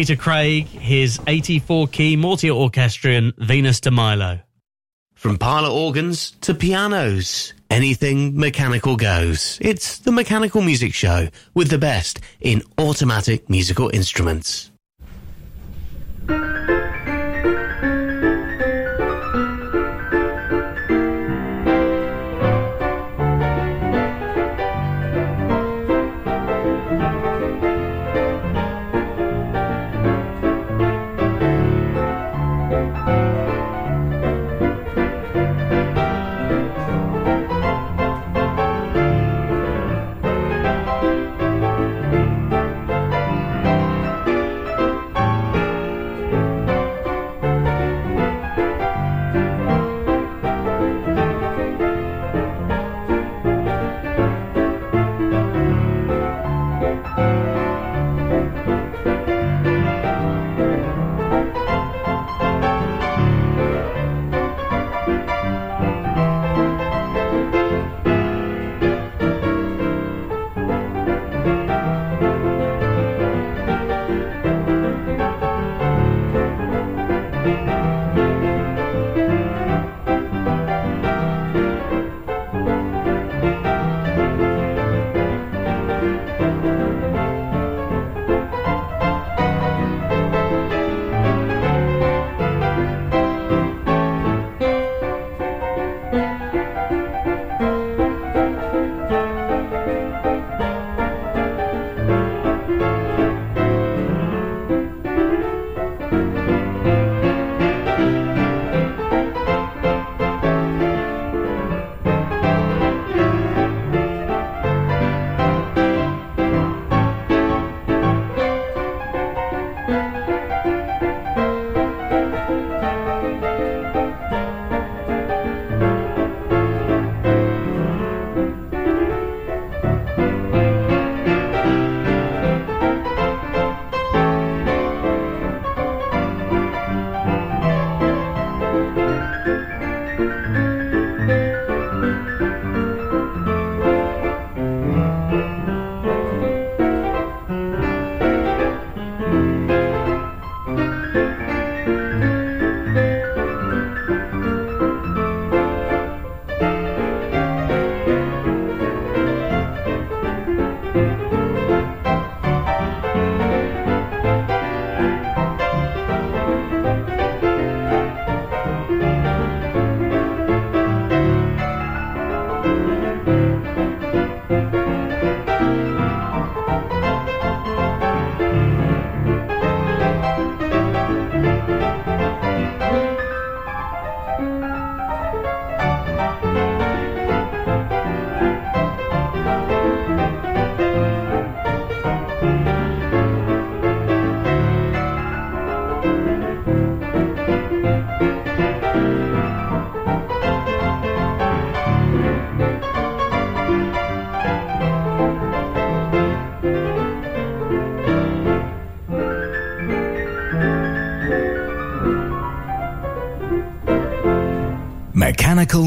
Peter Craig, his 84 key multi orchestrion Venus de Milo. From parlor organs to pianos, anything mechanical goes. It's the Mechanical Music Show with the best in automatic musical instruments.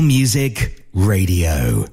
Music Radio.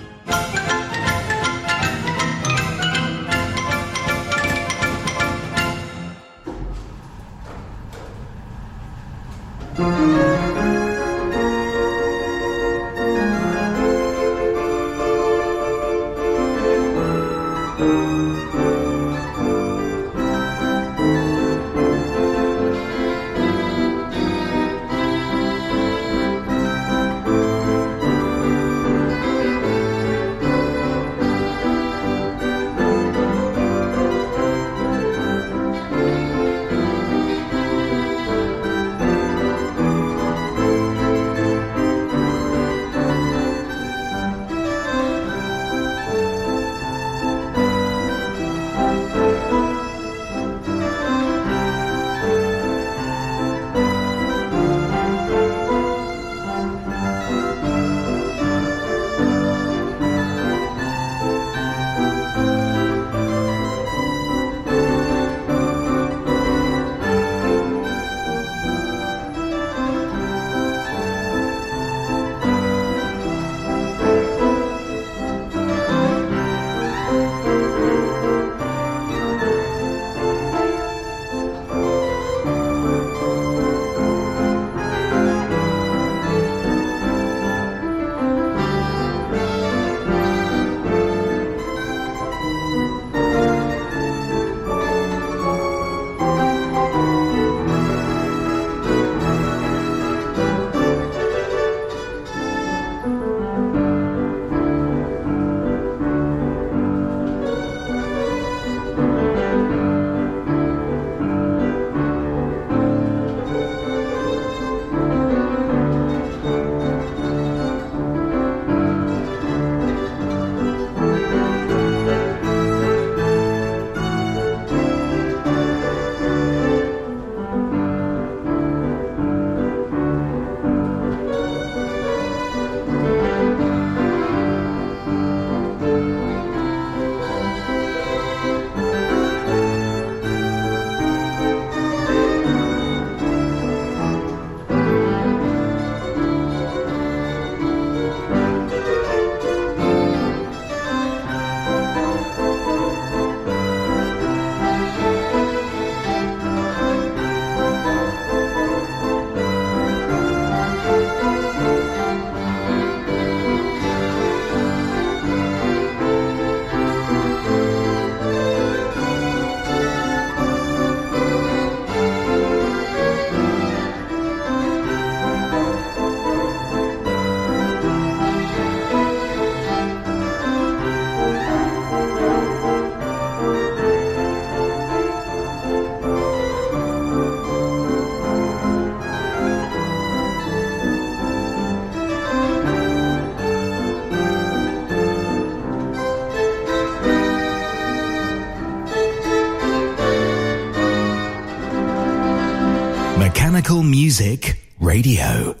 Music Radio.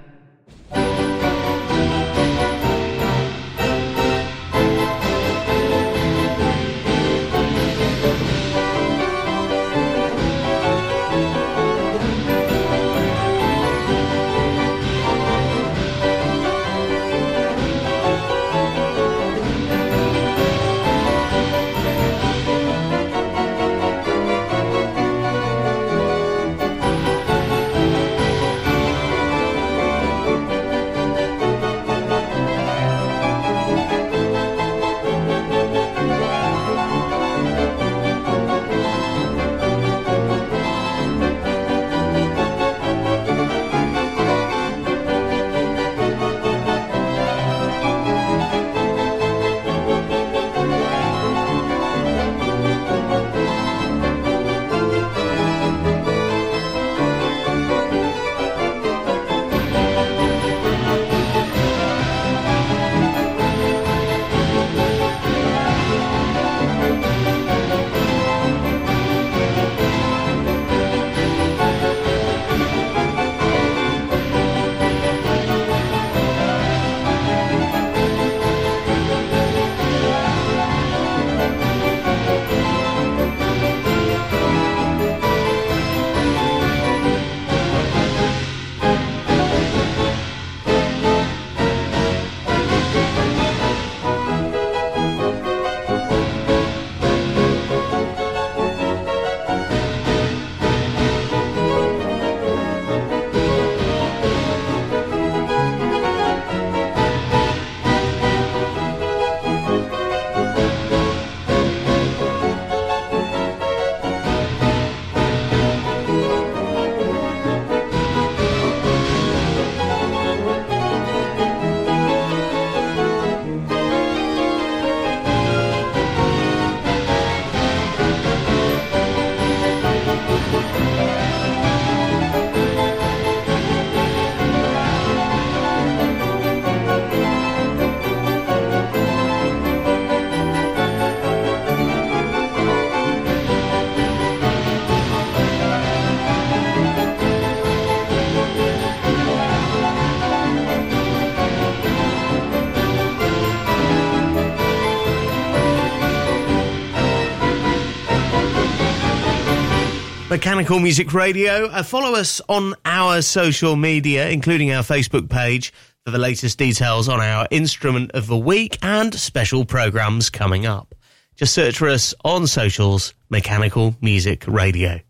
Mechanical Music Radio. Uh, follow us on our social media, including our Facebook page, for the latest details on our instrument of the week and special programs coming up. Just search for us on socials, Mechanical Music Radio.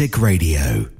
Music Radio.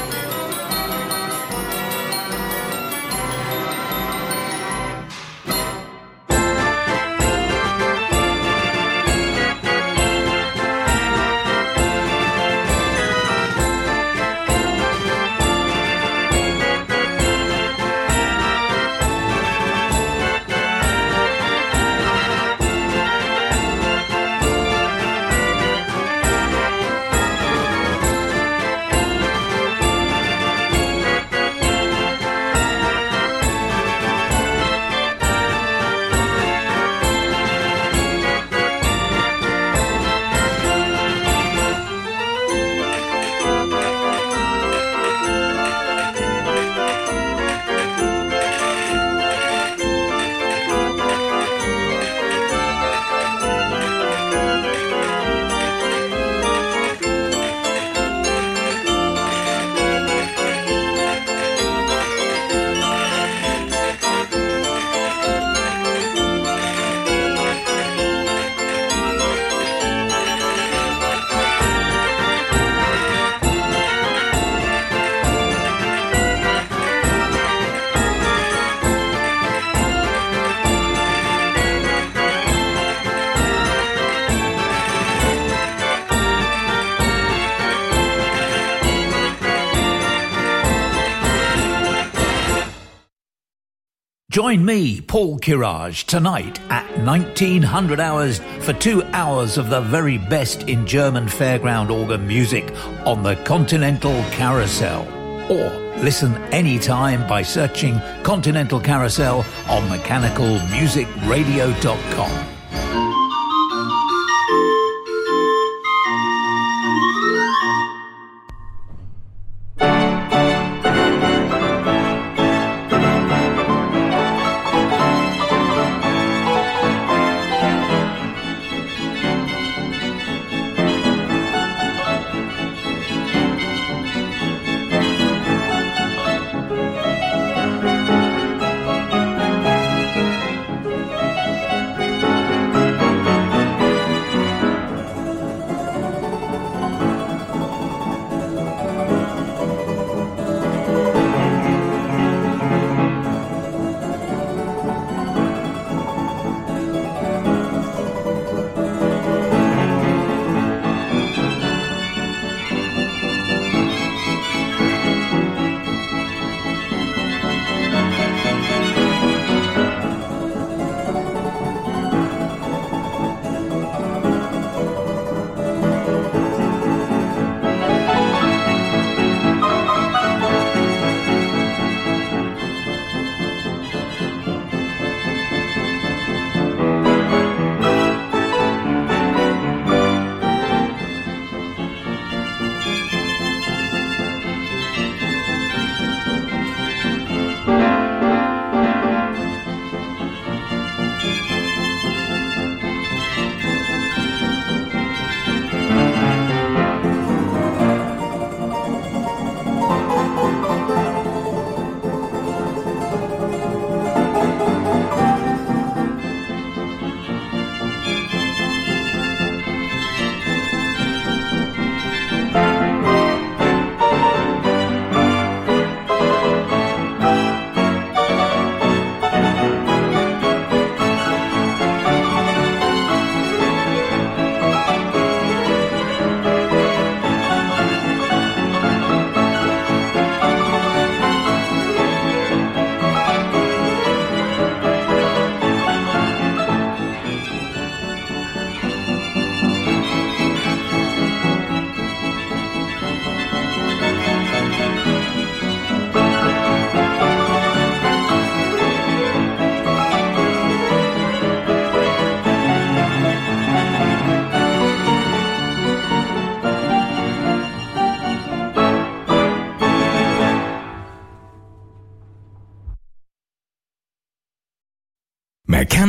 Join me, Paul Kirage, tonight at 1900 hours for two hours of the very best in German fairground organ music on the Continental Carousel. Or listen anytime by searching Continental Carousel on mechanicalmusicradio.com.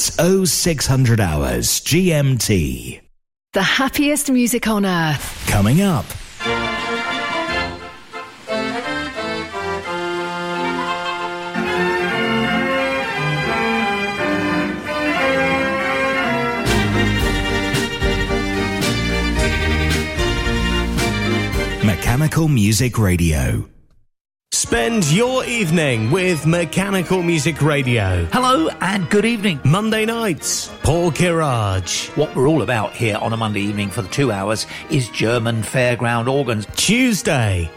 It's 0600 hours GMT. The happiest music on earth. Coming up. Mechanical Music Radio. Spend your evening with Mechanical Music Radio. Hello and good evening. Monday nights, Paul Kirage. What we're all about here on a Monday evening for the two hours is German fairground organs. Tuesday,